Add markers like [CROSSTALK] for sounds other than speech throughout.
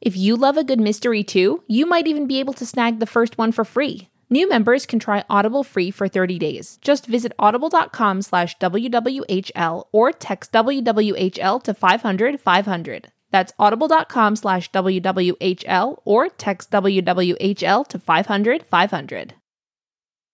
If you love a good mystery too, you might even be able to snag the first one for free. New members can try Audible free for 30 days. Just visit audible.com slash WWHL or text WWHL to 500 500. That's audible.com slash WWHL or text WWHL to 500 500.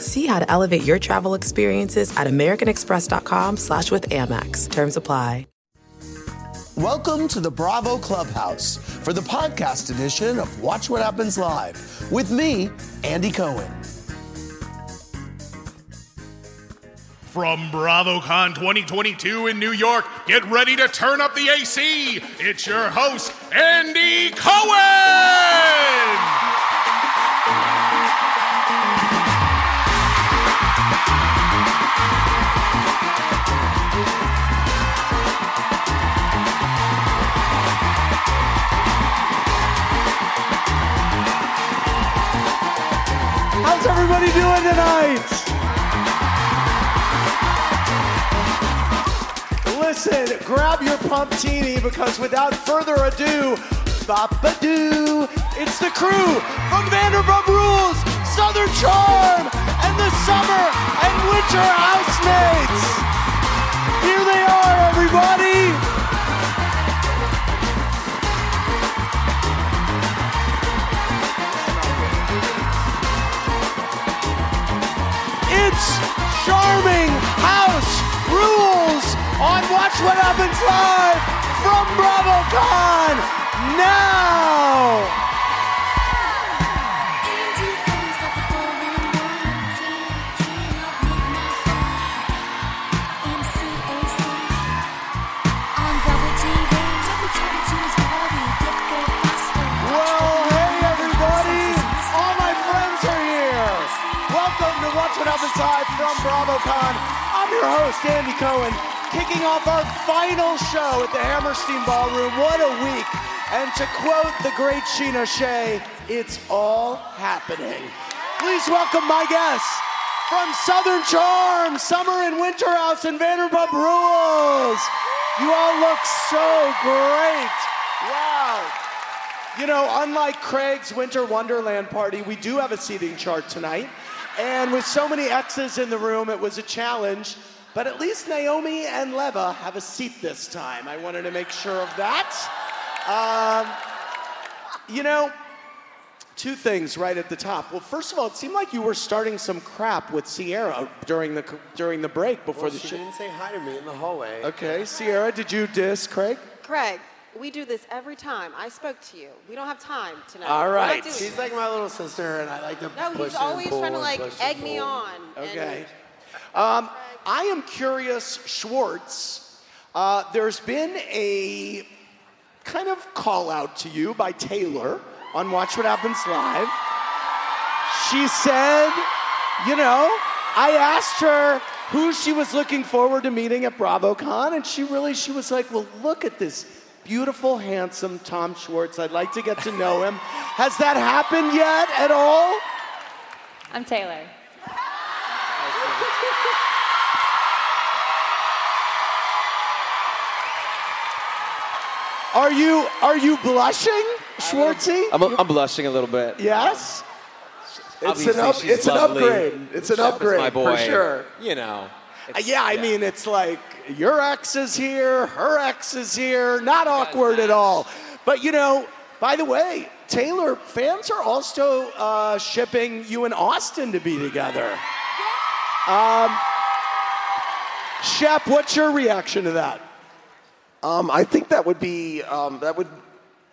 See how to elevate your travel experiences at americanexpress.com slash with Amex. Terms apply. Welcome to the Bravo Clubhouse for the podcast edition of Watch What Happens Live with me, Andy Cohen. From BravoCon 2022 in New York, get ready to turn up the AC. It's your host, Andy Cohen! Everybody doing tonight? Listen, grab your pump pumptini because without further ado, Bop-a-doo, it's the crew from Vanderpump Rules, Southern Charm, and the Summer and Winter Housemates. Here they are, everybody. On Watch What Happens Live from BravoCon now. Well, from BravoCon. I'm your host, Andy Cohen, kicking off our final show at the Hammerstein Ballroom. What a week! And to quote the great Scheana Shay, it's all happening. Please welcome my guests from Southern Charm, Summer and Winter House, and Vanderpump Rules. You all look so great. Wow. You know, unlike Craig's Winter Wonderland party, we do have a seating chart tonight. And with so many exes in the room, it was a challenge. But at least Naomi and Leva have a seat this time. I wanted to make sure of that. Um, you know, two things right at the top. Well, first of all, it seemed like you were starting some crap with Sierra during the during the break before Well, the she show. She didn't say hi to me in the hallway. Okay, Sierra, did you diss Craig? Craig, we do this every time. I spoke to you. We don't have time tonight. All We're not right. doing She's it. like my little sister, and I like to no, push he's and always pull trying to like egg me on. Okay. Um, I am curious, Schwartz. Uh, there's been a kind of call out to you by Taylor on Watch What Happens Live. She said, you know, I asked her who she was looking forward to meeting at BravoCon, and she really, she was like, well, look at this beautiful, handsome Tom Schwartz. I'd like to get to know him. Has that happened yet at all? I'm Taylor. Are you are you blushing, Schwartzy? I'm, I'm blushing a little bit. yes. It's an Obviously, up, she's it's an upgrade. It's an Shep upgrade my boy. for sure. You know. Uh, it's- yeah, I mean, it's like your ex is here, her ex is here. Not awkward at all. But you know, by the way, Taylor fans are also uh, shipping you and Austin to be together. Um, Shep, what's your reaction to that? Um, I think that would be um, that would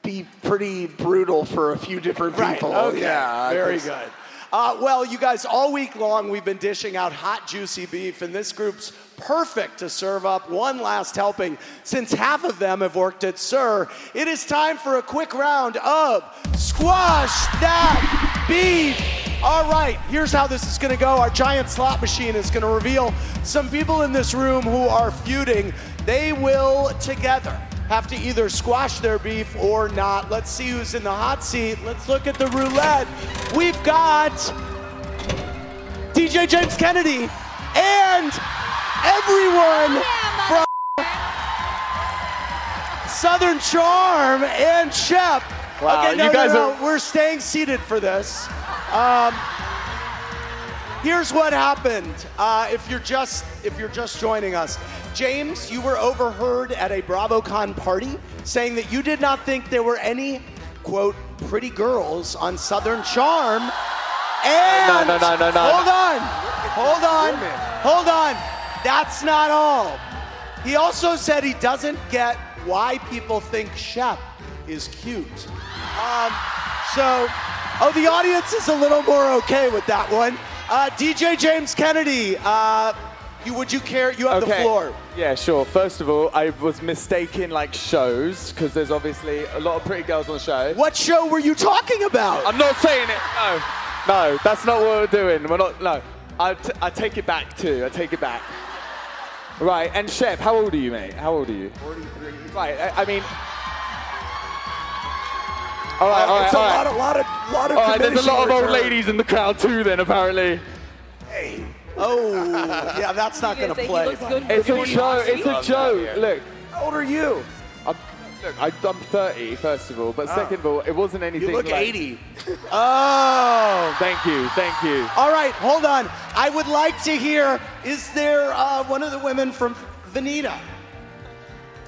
be pretty brutal for a few different people. Right. Okay. Yeah, Very good. Uh, well, you guys, all week long we've been dishing out hot, juicy beef, and this group's perfect to serve up one last helping since half of them have worked at SUR. It is time for a quick round of Squash That Beef. All right, here's how this is gonna go. Our giant slot machine is gonna reveal some people in this room who are feuding. They will together have to either squash their beef or not. Let's see who's in the hot seat. Let's look at the roulette. We've got DJ James Kennedy and everyone from Southern Charm and Shep. Wow, okay, no, you guys no, no. are- We're staying seated for this. Um, here's what happened. Uh, if you're just if you're just joining us, James, you were overheard at a BravoCon party saying that you did not think there were any quote pretty girls on Southern Charm. And No, no, no, no, no. Hold on, hold on, hold on. That's not all. He also said he doesn't get why people think Shep is cute. Um, so, oh, the audience is a little more okay with that one. Uh, DJ James Kennedy, uh, you would you care? You have the floor. Yeah, sure. First of all, I was mistaken like shows because there's obviously a lot of pretty girls on the show. What show were you talking about? I'm not saying it. No, no, that's not what we're doing. We're not. No, I, t- I take it back too. I take it back. Right, and Shep, how old are you, mate? How old are you? 43. Right, I, I mean. All right, all right, it's a lot, of, lot of, lot of. All right, there's a lot of diminishing old returns. ladies in the crowd too. Then apparently. Hey. Oh, yeah, that's not going to play. It's a joke. It's a joke. Look, How old are you? I'm, look, I, I'm 30, first of all, but second of all, it wasn't anything. You look like, 80. [LAUGHS] Oh. Thank you, thank you. All right, hold on. I would like to hear is there uh, one of the women from Venita?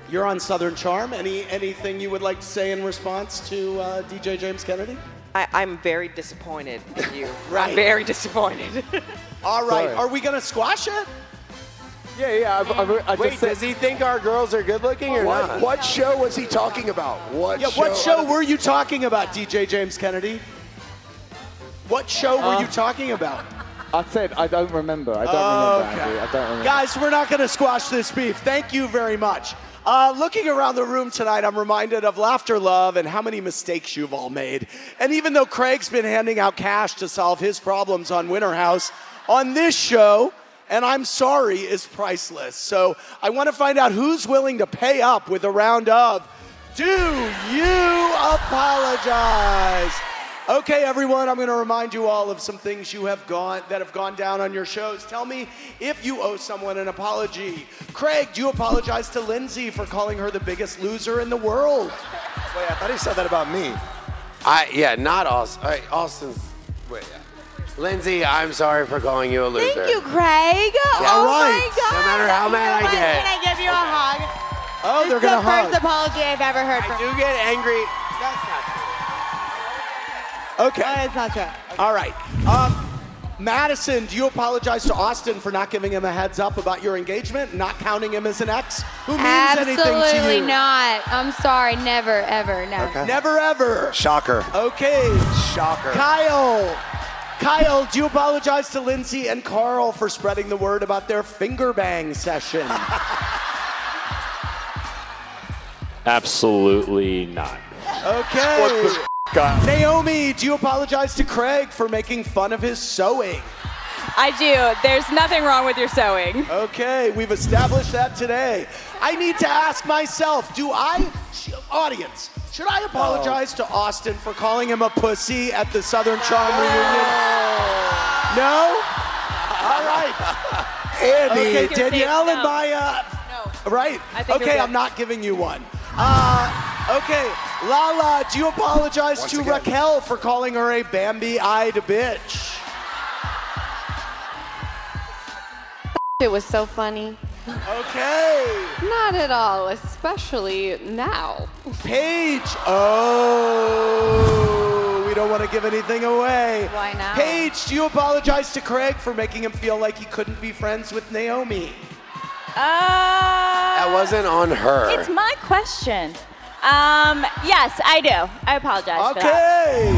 You're on Southern Charm. Any anything you would like to say in response to uh, DJ James Kennedy? I, I'm very disappointed in you. Right. I'm very disappointed. [LAUGHS] All right, Sorry. are we gonna squash it? Yeah, yeah. I've, I've, I just Wait, said, does he think our girls are good looking or What- not? What show was he talking about? What Yeah, show? what show were you talking about, DJ James Kennedy? What show were Uh, you talking about? I said I don't remember. I don't remember. Okay. I don't remember. Guys, we're not going to squash this beef. Thank you very much. Uh, looking around the room tonight, I'm reminded of Laughter Love and how many mistakes you've all made. And even though Craig's been handing out cash to solve his problems on Winter House, on this show, and I'm sorry, is priceless. So I want to find out who's willing to pay up with a round of Do You Apologize? Okay, everyone, I'm going to remind you all of some things you have gone that have gone down on your shows. Tell me if you owe someone an apology. Craig, do you apologize to Lindsay for calling her the biggest loser in the world? Wait, I thought he said that about me. I yeah, not Austin. All right, Austin's. Wait, yeah. Lindsay, I'm sorry for calling you a loser. Thank you, Craig. Yeah, oh right. my God. No matter how mad I get. Can I give you a hug? Oh, this they're gonna hug the first apology I've ever heard I from. do get angry. That's not true. Okay. Oh, it's not true. All right. Um, Madison, do you apologize to Austin for not giving him a heads up about your engagement, not counting him as an ex? Who means anything to you? Absolutely not. I'm sorry. Never, ever, no. Never ever. Shocker. Okay. Shocker. Kyle. Kyle, do you apologize to Lindsay and Carl for spreading the word about their finger bang session? Absolutely not. Okay. God. Naomi, do you apologize to Craig for making fun of his sewing? I do. There's nothing wrong with your sewing. Okay, we've established that today. I need to ask myself, do I, sh- audience, should I apologize to Austin for calling him a pussy at the Southern Charm reunion? No? All right. Andy. Okay, You're Danielle and now. Maya. No. Right. I think you're Okay. I'm not giving you one. Uh, okay, Lala, do you apologize Once to again. Raquel for calling her a Bambi-eyed bitch? It was so funny. Okay. Not at all, especially now. Paige. Oh, we don't want to give anything away. Why not? Paige, do you apologize to Craig for making him feel like he couldn't be friends with Naomi? That wasn't on her. It's my question. Um, yes, I do. I apologize for that. Okay.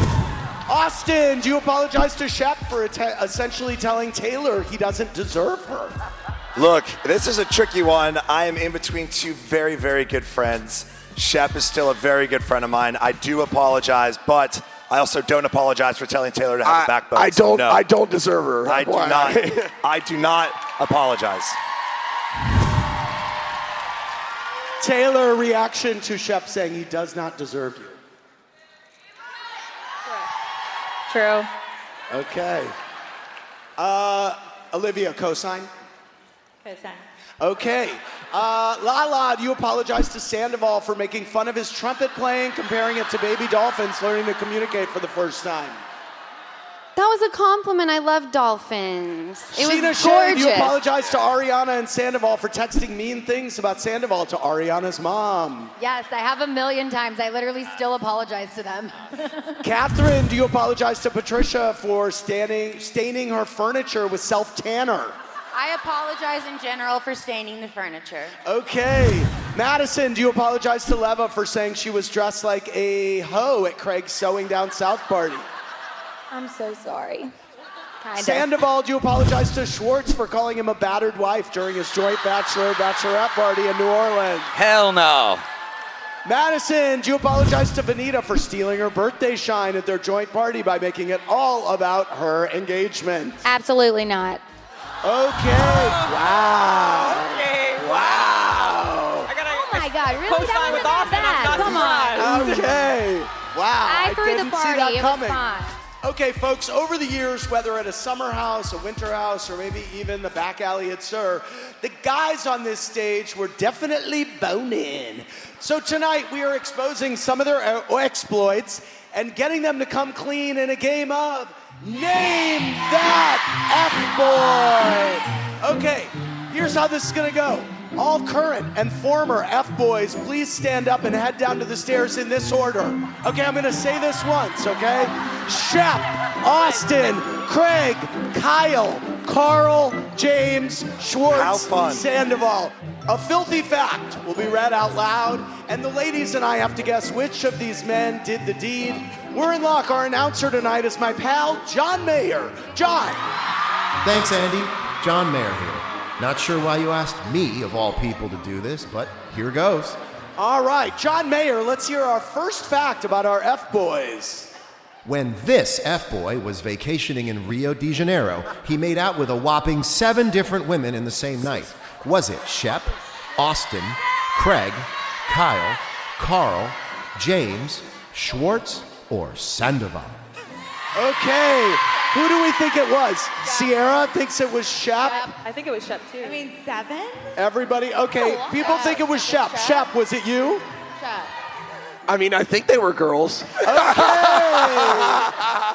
Austin, do you apologize to Shep for atte- essentially telling Taylor he doesn't deserve her? Look, this is a tricky one. I am in between two very, very good friends. Shep is still a very good friend of mine. I do apologize, but I also don't apologize for telling Taylor to have a backbone. I don't. no. I don't deserve her. I do not. [LAUGHS] I do not apologize. Taylor, reaction to Shep saying he does not deserve you. True. Okay. Uh, Olivia, cosign. Cosign. Okay. Uh, Lala, do you apologize to Sandoval for making fun of his trumpet playing, comparing it to baby dolphins learning to communicate for the first time? That was a compliment. I love dolphins. It Scheana was Shay, gorgeous. do you apologize to Ariana and Sandoval for texting mean things about Sandoval to Ariana's mom? Yes, I have a million times. I literally still apologize to them. [LAUGHS] Kathryn, do you apologize to Patricia for standing, staining her furniture with self tanner? I apologize in general for staining the furniture. Okay. Madison, do you apologize to Leva for saying she was dressed like a hoe at Craig's Sewing Down South party? I'm so sorry. Kind Sandoval, do you apologize to Schwartz for calling him a battered wife during his joint bachelor bachelorette party in New Orleans? Hell no. Madison, do you apologize to Venita for stealing her birthday shine at their joint party by making it all about her engagement? Absolutely not. Okay. Wow. Okay. Wow. Oh my God, really? That wasn't that I'm bad. Come on. Okay. Wow. I threw the didn't party. See that It was coming. fine. Okay, folks, over the years, whether at a summer house, a winter house, or maybe even the back alley at SUR, the guys on this stage were definitely boning. So tonight, we are exposing some of their uh, exploits and getting them to come clean in a game of Name That F Boy. Okay, here's how this is gonna go. All current and former F boys, please stand up and head down to the stairs in this order. Okay, I'm gonna say this once, okay? Shep, Austin, Craig, Kyle, Carl, James, Schwartz, Sandoval. A filthy fact will be read out loud, and the ladies and I have to guess which of these men did the deed. We're in luck. Our announcer tonight is my pal, John Mayer. John. Thanks, Andy. John Mayer here. Not sure why you asked me, of all people, to do this, but here goes. All right, John Mayer, let's hear our first fact about our F boys. When this F boy was vacationing in Rio de Janeiro, he made out with a whopping seven different women in the same night. Was it Shep, Austin, Craig, Kyle, Carl, James, Schwartz, or Sandoval? Okay, who do we think it was? Sierra thinks it was Shep. I think it was Shep too. I mean, seven? Everybody, okay, oh, people think it was Shep. Shep, was it you? Shep. I mean, I think they were girls. Okay.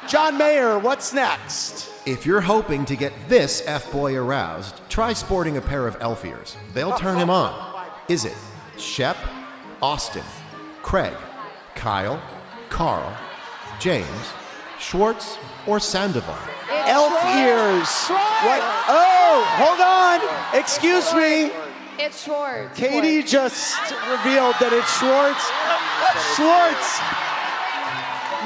John Mayer, what's next? If you're hoping to get this F boy aroused, try sporting a pair of elf ears. They'll turn him on. Is it Shep, Austin, Craig, Kyle, Carl, James, Schwartz, or Sandoval? Elf ears. What? Oh, hold on. Excuse me. It's Schwartz. Katie just revealed that it's Schwartz. Schwartz.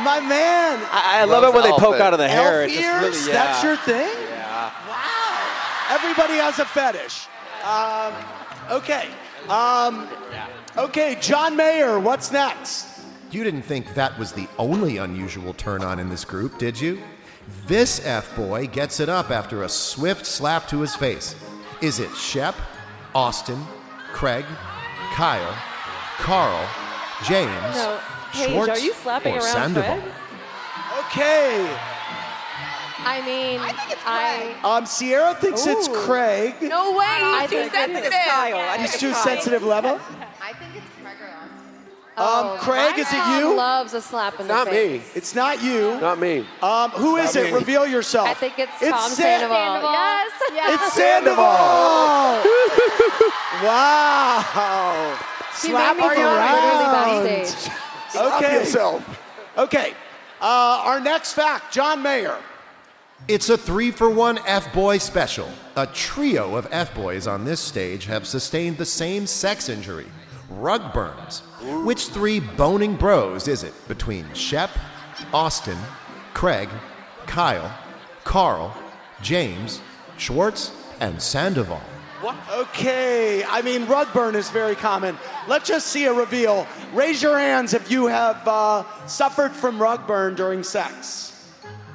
My man. I, I love it when they poke out of the hair. Elf ears? just really, yeah. That's your thing? Yeah. Wow. Everybody has a fetish. Um, okay. Um, okay, John Mayer, what's next? You didn't think that was the only unusual turn on in this group, did you? This F boy gets it up after a swift slap to his face. Is it Shep, Austin, Craig, Kyle, Carl, James, No. Paige, Schwartz, are you slapping or around Sandoval? Craig? Okay. I mean, I. Think it's Craig. I, um, Sierra thinks it's Craig. No way. I He's too think- I think it's. Kyle. I He's too sensitive level. Um, Craig, is it you? loves a slap in Not the me. face. It's not you. Not me. Um, who is Not it? me. Reveal yourself. I think it's It's Tom San- Sandoval. Yes. It's Sandoval. wow. He Slap made me around. literally backstage. Slap Okay. yourself. Okay. Uh, our next fact, John Mayer. It's a three for one F Boy special. A trio of F Boys on this stage have sustained the same sex injury rug burns. Which three boning bros is it between Shep, Austin, Craig, Kyle, Carl, James, Schwartz, and Sandoval? What? Okay, I mean, rug burn is very common. Let's just see a reveal. Raise your hands if you have uh, suffered from rug burn during sex.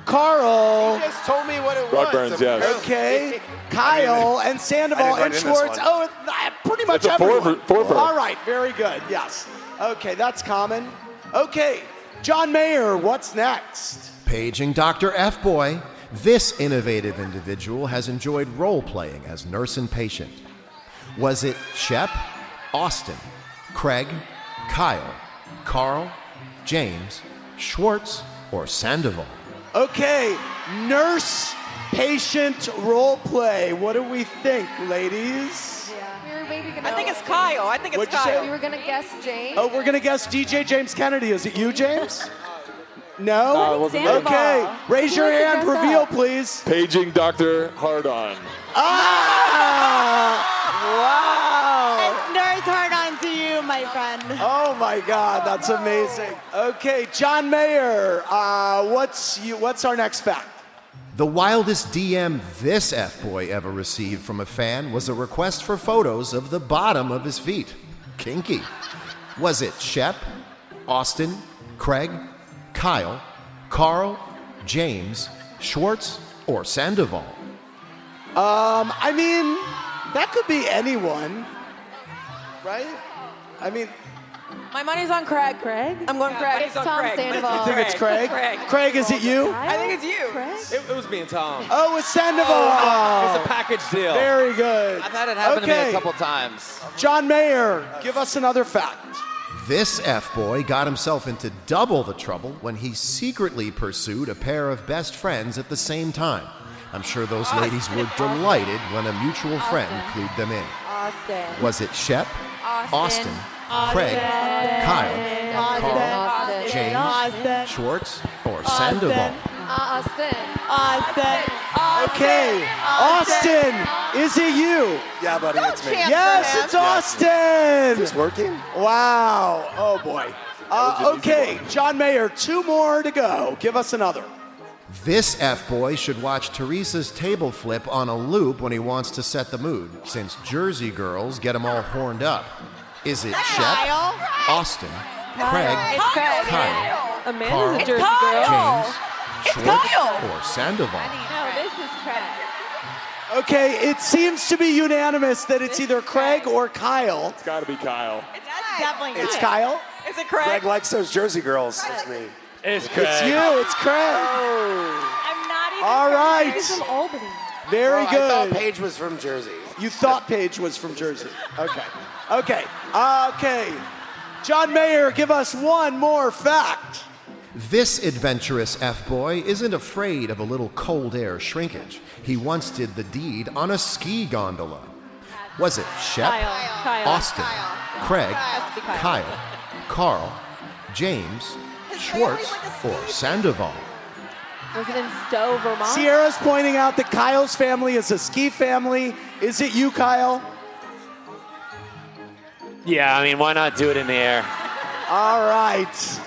Carl. You just told me what it Rug was. burns, yes. Okay. Kyle and Sandoval and didn't write in Schwartz. this one. Oh, uh, pretty much It's a four- everyone. four burn. All right, very good. Yes. Okay, that's common. Okay, John Mayer, what's next? Paging Dr. F Boy, this innovative individual has enjoyed role playing as nurse and patient. Was it Shep, Austin, Craig, Kyle, Carl, James, Schwartz, or Sandoval? Okay, nurse patient role play. What do we think, ladies? Yeah. We were maybe gonna. I think it's Kyle. I think it's What'd you Kyle. say? We were gonna guess Jane. Oh, we're gonna guess DJ James Kennedy. Is it you, James? No. No, it wasn't me. okay, raise your Who wants hand. dress Reveal, up? please. Paging Dr. Hardon. Ah! Wow. Nurse hard on to you, my friend. Oh my God, that's amazing. Okay, John Mayer, uh, what's you, what's our next fact? The wildest DM this F boy ever received from a fan was a request for photos of the bottom of his feet. Kinky. Was it Shep, Austin, Craig, Kyle, Carl, James, Schwartz, or Sandoval? Um, I mean, that could be anyone, right? I mean, My money's on Craig. Craig? I'm going Craig. It's Tom Sandoval. you think it's Craig? Craig. Craig, is it you? I think it's you. Craig? It, it was me and Tom. Oh, it's Sandoval. Oh, it's a package deal. Very good. I've had it happen to me a couple times. John Mayer, give us another fact. This F boy got himself into double the trouble when he secretly pursued a pair of best friends at the same time. I'm sure those ladies were delighted when a mutual friend clued them in. Austin. Was it Shep, Austin. Craig, Kyle, Austin. Carl, Austin. James, Austin. Schwartz, or Sandoval? Austin. Austin. Okay, Austin, is it you? Yeah, buddy, it's me. Yes, him. it's Austin. Is this working? Wow. Oh boy. Uh, okay, John Mayer, two more to go. Give us another. This F boy should watch Teresa's table flip on a loop when he wants to set the mood, since Jersey girls get him all horned up. Is it Shep, Kyle. Austin, Craig, It's Craig. Kyle, Amanda's Carl, a Jersey Kyle. girl. James, It's Schwartz, Kyle. or Sandoval? No, this is Craig. Okay, it seems to be unanimous that it's either Craig or Kyle. It's got to be Kyle. It's definitely It's Kyle. Kyle. Is it Craig? Greg likes those Jersey girls. It's me. It's Craig. It's you. It's Craig. Oh. I'm not even. All right. He's from Albany. Very Well, I thought good. Paige was from Jersey. You thought Paige was from Jersey. Okay. Okay. Okay. John Mayer, give us one more fact. This adventurous F boy isn't afraid of a little cold air shrinkage. He once did the deed on a ski gondola. Was it Shep, Kyle. Kyle. Austin, Craig, Has Kyle. Kyle, Carl, James, Schwartz, or Sandoval? Was it in Stowe, Vermont? Sierra's pointing out that Kyle's family is a ski family. Is it you, Kyle? Yeah, I mean, why not do it in the air? All right.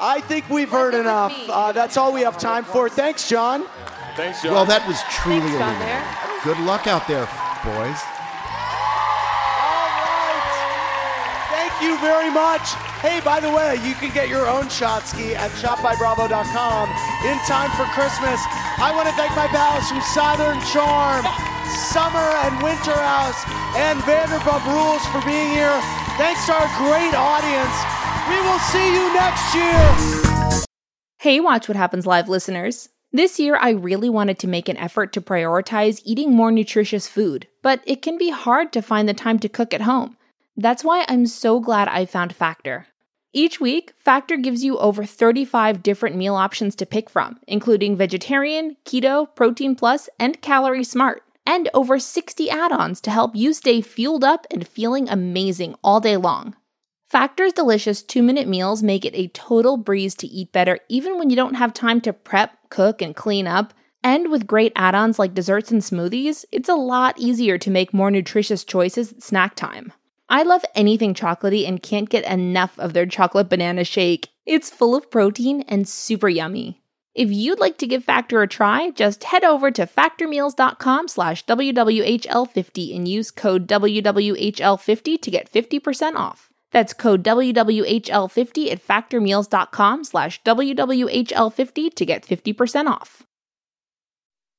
I think we've heard enough. Uh, that's all we have time for. Thanks, John. Thanks, John. Well, that was truly Thanks, John illuminating. Good luck out there, boys. All right. Thank you very much. Hey, by the way, you can get your own shot ski at shopbybravo.com in time for Christmas. I want to thank my pals from Southern Charm, Summer and Winter House, and Vanderpump Rules for being here. Thanks to our great audience. We will see you next year. Hey, Watch What Happens Live listeners. This year, I really wanted to make an effort to prioritize eating more nutritious food, but it can be hard to find the time to cook at home. That's why I'm so glad I found Factor. Each week, Factor gives you over 35 different meal options to pick from, including vegetarian, keto, protein plus, and calorie smart, and over 60 add ons to help you stay fueled up and feeling amazing all day long. Factor's delicious two minute meals make it a total breeze to eat better even when you don't have time to prep, cook, and clean up. And with great add ons like desserts and smoothies, it's a lot easier to make more nutritious choices at snack time. I love anything chocolatey and can't get enough of their chocolate banana shake. It's full of protein and super yummy. If you'd like to give Factor a try, just head over to factormeals.com slash WWHL50 and use code WWHL50 to get 50% off. That's code WWHL50 at factormeals.com slash WWHL50 to get 50% off.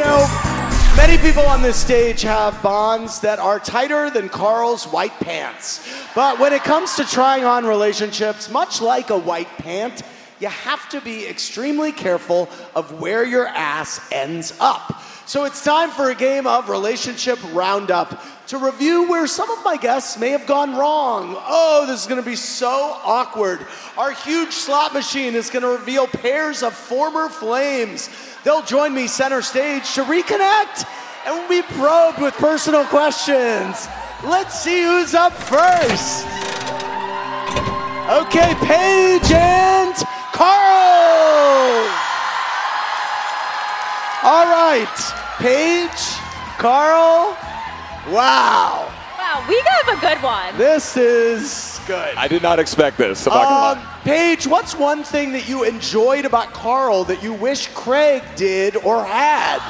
Know, many people on this stage have bonds that are tighter than Carl's white pants. But when it comes to trying on relationships, much like a white pant, you have to be extremely careful of where your ass ends up. So it's time for a game of Relationship Roundup to review where some of my guests may have gone wrong. Oh, this is gonna be so awkward. Our huge slot machine is gonna reveal pairs of former flames. They'll join me center stage to reconnect and we'll be probed with personal questions. Let's see who's up first. Okay, Paige and Carl. All right, Paige, Carl. Wow, Wow, we got a good one. this is good. I did not expect this. I'm not Um, Paige, what's one thing that you enjoyed about Carl that you wish Craig did or had?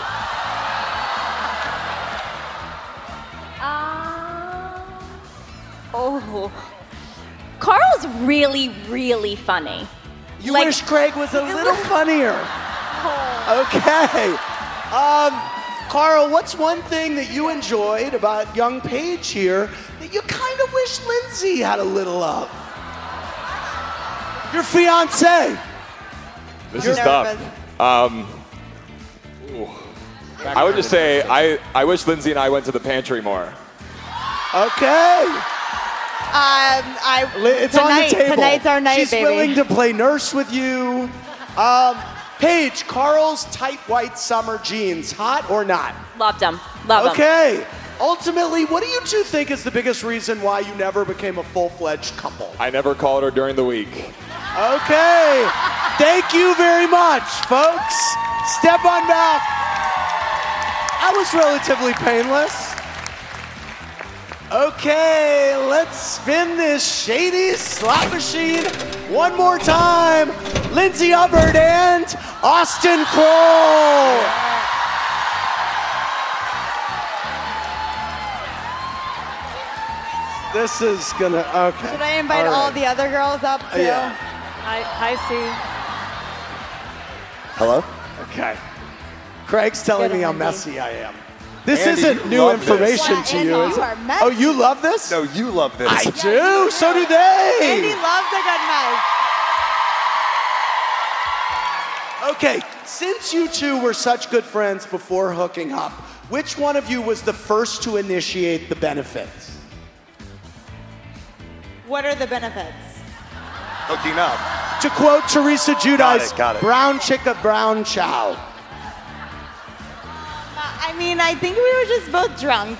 Oh. Carl's really, really funny. You wish Craig was a little [LAUGHS] funnier. Okay. Um, Carl, what's one thing that you enjoyed about young Paige here that you kind of wish Lindsay had a little of? Your fiance. This You're is tough. Um. I would just say I, I wish Lindsay and I went to the pantry more. Okay. Um, I Li- It's tonight, on the table. Tonight's our night, She's baby. willing to play nurse with you. Um, Paige, Carl's tight white summer jeans, hot or not? Loved them. Love them. Okay. Ultimately, what do you two think is the biggest reason why you never became a full-fledged couple? I never called her during the week. Okay. Thank you very much, folks. Step on back. That was relatively painless. Okay, let's spin this shady slot machine one more time. Lindsay Hubbard and Austin Kroll. This is gonna okay. Should I invite all, right. the other girls up too? Yeah. Hi, hi, Sue. Hello? Okay. Craig's telling Good me how messy I am. This Andy, isn't new love this. information Yeah, to you, is it? Oh, you love this? No, you love this. I do. So do they. Andy loves a good mess. Okay, since you two were such good friends before hooking up, which one of you was the first to initiate the benefits? What are the benefits? Hooking up. To quote Teresa Got Giudice, it, got it. brown chicka, brown chow. I mean, I think we were just both drunk.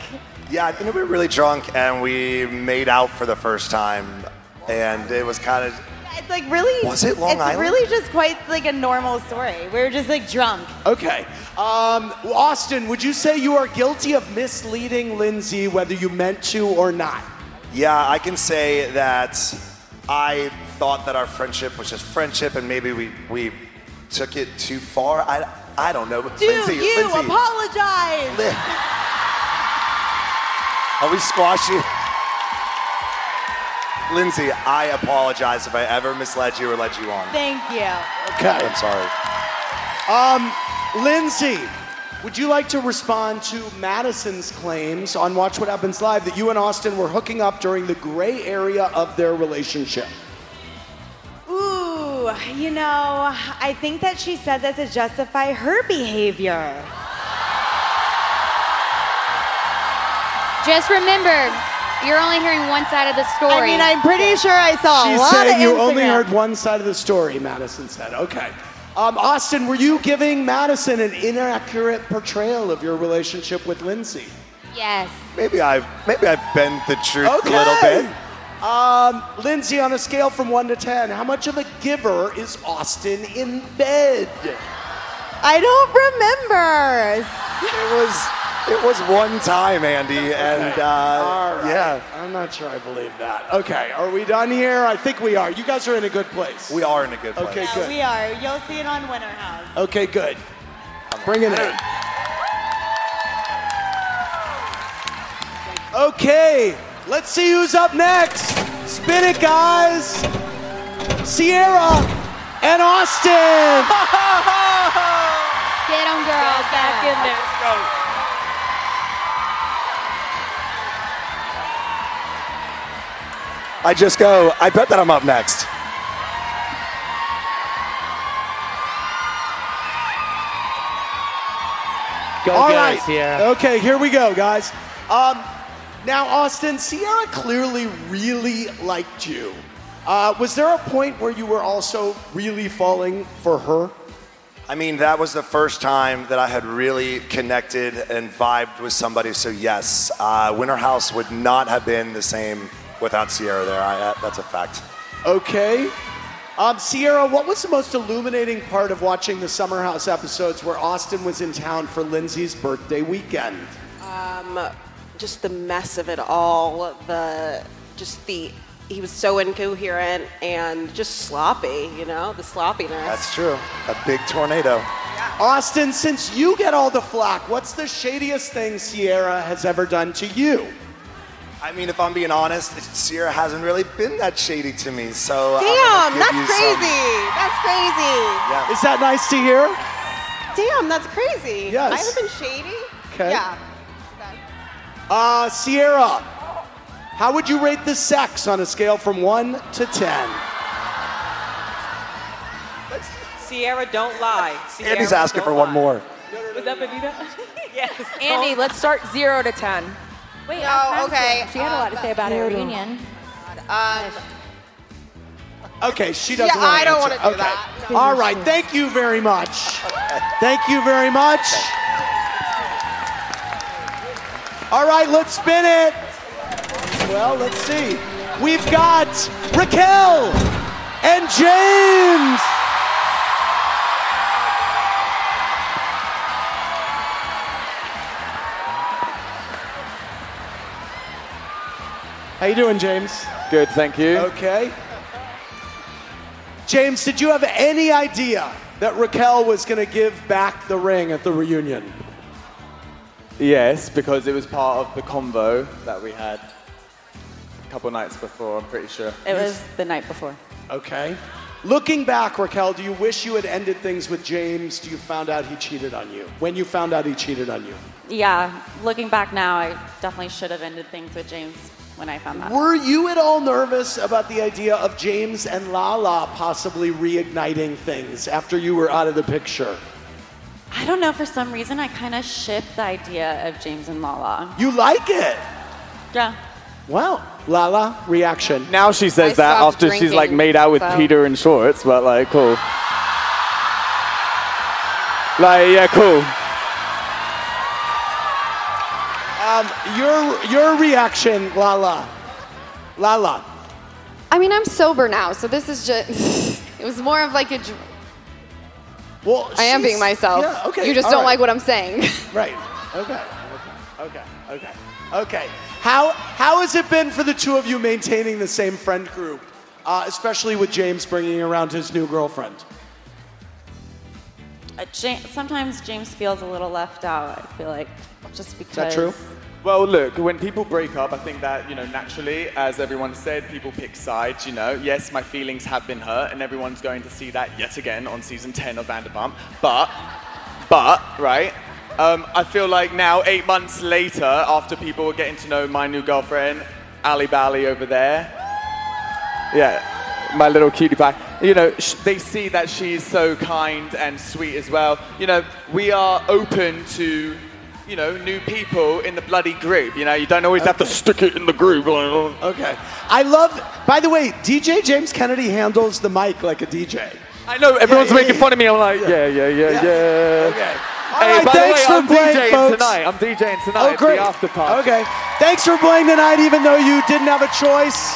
Yeah, I think we were really drunk and we made out for the first time. And it was kind of. It's like really. Was it Long it's Island? really just quite like a normal story. We were just like drunk. Okay. Um, Austin, would you say you are guilty of misleading Lindsay whether you meant to or not? Yeah, I can say that I thought that our friendship was just friendship and maybe we, we took it too far. I, I don't know. Do Lindsay, you Lindsay, apologize? Are we squashing? Lindsay, I apologize if I ever misled you or led you on. Thank you. Okay. I'm sorry. Um, Lindsay, would you like to respond to Madison's claims on Watch What Happens Live that you and Austin were hooking up during the gray area of their relationship? Ooh, you know, I think that she said that to justify her behavior. Just remember, you're only hearing one side of the story. I mean, I'm pretty sure I saw a She lot said of you only heard one side of the story, Madison said. Okay. Um, Austin, were you giving Madison an inaccurate portrayal of your relationship with Lindsay? Yes. Maybe I've maybe I've bent the truth Okay. a little bit. Um, Lindsay, on a scale from one to ten, how much of a giver is Austin in bed? I don't remember. It was it was one time, Andy, and uh, All right. yeah, I'm not sure I believe that. Okay, are we done here? I think we are. You guys are in a good place. we are in a good place. Okay, Yeah, good. we are. You'll see it on Winter House. Okay, good. Bring it in. Okay, let's see who's up next. Spin it, guys. Sierra and Austin. [LAUGHS] Get him, girl. Back in there. I just go. I bet that I'm up next. Go All get right. it, Okay, here we go, guys. Um, now, Austin, Sierra clearly really liked you. Uh, was there a point where you were also really falling for her? I mean, that was the first time that I had really connected and vibed with somebody. So yes, uh, Winter House would not have been the same without Sierra there. I, uh, that's a fact. Okay. Um, Sierra, what was the most illuminating part of watching the Summer House episodes where Austin was in town for Lindsay's birthday weekend? Um, just the mess of it all. The just the he was so incoherent and just sloppy. You know, the sloppiness. That's true. A big tornado. Austin, since you get all the flack, what's the shadiest thing Sierra has ever done to you? I mean, if I'm being honest, Sierra hasn't really been that shady to me. So uh, Damn, that's crazy. some- That's crazy. Yeah. Is that nice to hear? Damn, that's crazy. Yes. I haven't been shady. Okay. Yeah. Uh, Sierra, how would you rate the sex on a scale from 1 to 10? Sierra, don't lie. Sierra, Andy's asking don't for one more. Was that Venita? [LAUGHS] yes. Andy, let's start zero to ten. Wait, Oh, okay. She had a lot to say about her reunion. Um, Okay, she doesn't Yeah, want I to don't answer. wanna do okay. that. All right, thank you very much. Thank you very much. All right, let's spin it. Well, let's see. We've got Raquel and James. How you doing, James? Good, thank you. Okay. James, did you have any idea that Raquel was going to give back the ring at the reunion? Yes, because it was part of the convo that we had a couple nights before, I'm pretty sure. It was the night before. Okay. Looking back, Raquel, do you wish you had ended things with James? Do you found out he cheated on you? When you found out he cheated on you? Yeah, looking back now, I definitely should have ended things with James when I found that. Were you at all nervous about the idea of James and Lala possibly reigniting things after you were out of the picture? I don't know, for some reason, I kind of ship the idea of James and Lala. You like it? Yeah. Well, Lala, reaction. Now she says I that stopped after she's like made out with so- Peter in shorts, but like, cool. Like, yeah, cool. Um, your your reaction, Lala. Lala. I mean, I'm sober now, so this is just. [LAUGHS] it was more of like a. dr- Well, I am being myself. yeah, okay, You just all don't right. like what I'm saying. [LAUGHS] Right. Okay. Okay. Okay. Okay. How how has it been for the two of you maintaining the same friend group, uh, especially with James bringing around his new girlfriend? Uh, Ja- sometimes James feels a little left out, I feel like, just because. Well, look, when people break up, I think that, you know, naturally, as everyone said, people pick sides, you know. Yes, my feelings have been hurt, and everyone's going to see that yet again on season 10 of Vanderpump. But, but, right, um, I feel like now, eight months later, after people were getting to know my new girlfriend, Ali Bally over there, yeah, my little cutie pie. You know, sh- they see that she's so kind and sweet as well. You know, we are open to, you know, new people in the bloody group. You know, you don't always have to stick it in the group. Okay. I love, by the way, DJ James Kennedy handles the mic like a DJ. I know everyone's Yeah, yeah, making yeah. fun of me. I'm like, yeah, yeah, yeah, yeah. Okay. All Hey, right, by thanks the way, for I'm playing, DJing folks. tonight. I'm DJing tonight. Oh, at. The after party. Okay. Thanks for playing tonight, even though you didn't have a choice.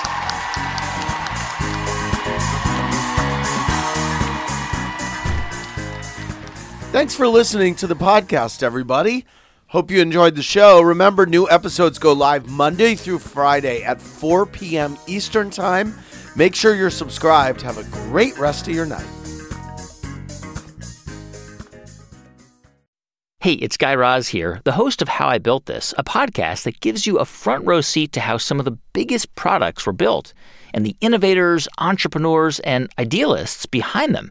Thanks for listening to the podcast, everybody. Hope you enjoyed the show. Remember, new episodes go live Monday through Friday at 4 p.m. Eastern Time. Make sure you're subscribed. Have a great rest of your night. Hey, it's Guy Raz here, the host of How I Built This, a podcast that gives you a front row seat to how some of the biggest products were built and the innovators, entrepreneurs, and idealists behind them.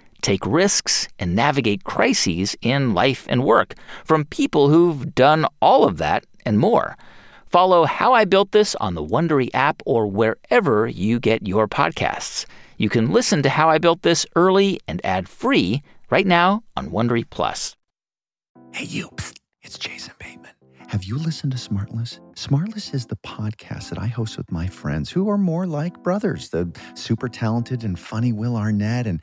take risks, and navigate crises in life and work from people who've done all of that and more. Follow How I Built This on the Wondery app or wherever you get your podcasts. You can listen to How I Built This early and ad free right now on Wondery Plus. Hey, you. It's Jason Bateman. Have you listened to Smartless? Smartless is the podcast that I host with my friends who are more like brothers. The super talented and funny Will Arnett and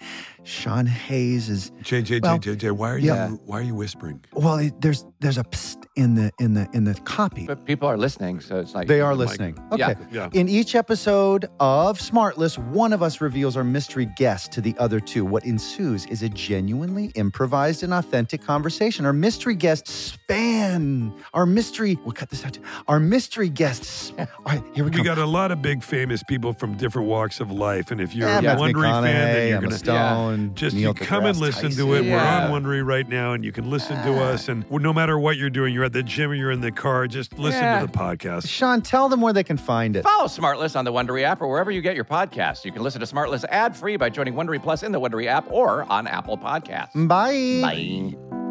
Sean Hayes is. JJ, well, JJ, why are yeah. you why are you whispering? Well, it, there's there's a psst in the in the in the copy. But people are listening, so it's like They are like- listening. Yeah. Okay. In each episode of Smartless, one of us reveals our mystery guest to the other two. What ensues is a genuinely improvised and authentic conversation. Our mystery guests span. Our mystery. We'll cut this out. Too. Our mystery guests. All right, here we We go. got a lot of big famous people from different walks of life, and if you're Yeah, a Matthew Wondery fan, then you're gonna Stone, just Neil you come and deGrasse listen to it. Yeah. We're on Wondery right now, and you can listen to us. And no matter what you're doing, you're at the gym or you're in the car, just listen Yeah. to the podcast. Sean, tell them where they can find it. Follow Smartless on the Wondery app or wherever you get your podcasts. You can listen to Smartless ad free by joining Wondery Plus in the Wondery app or on Apple Podcasts. Bye. Bye.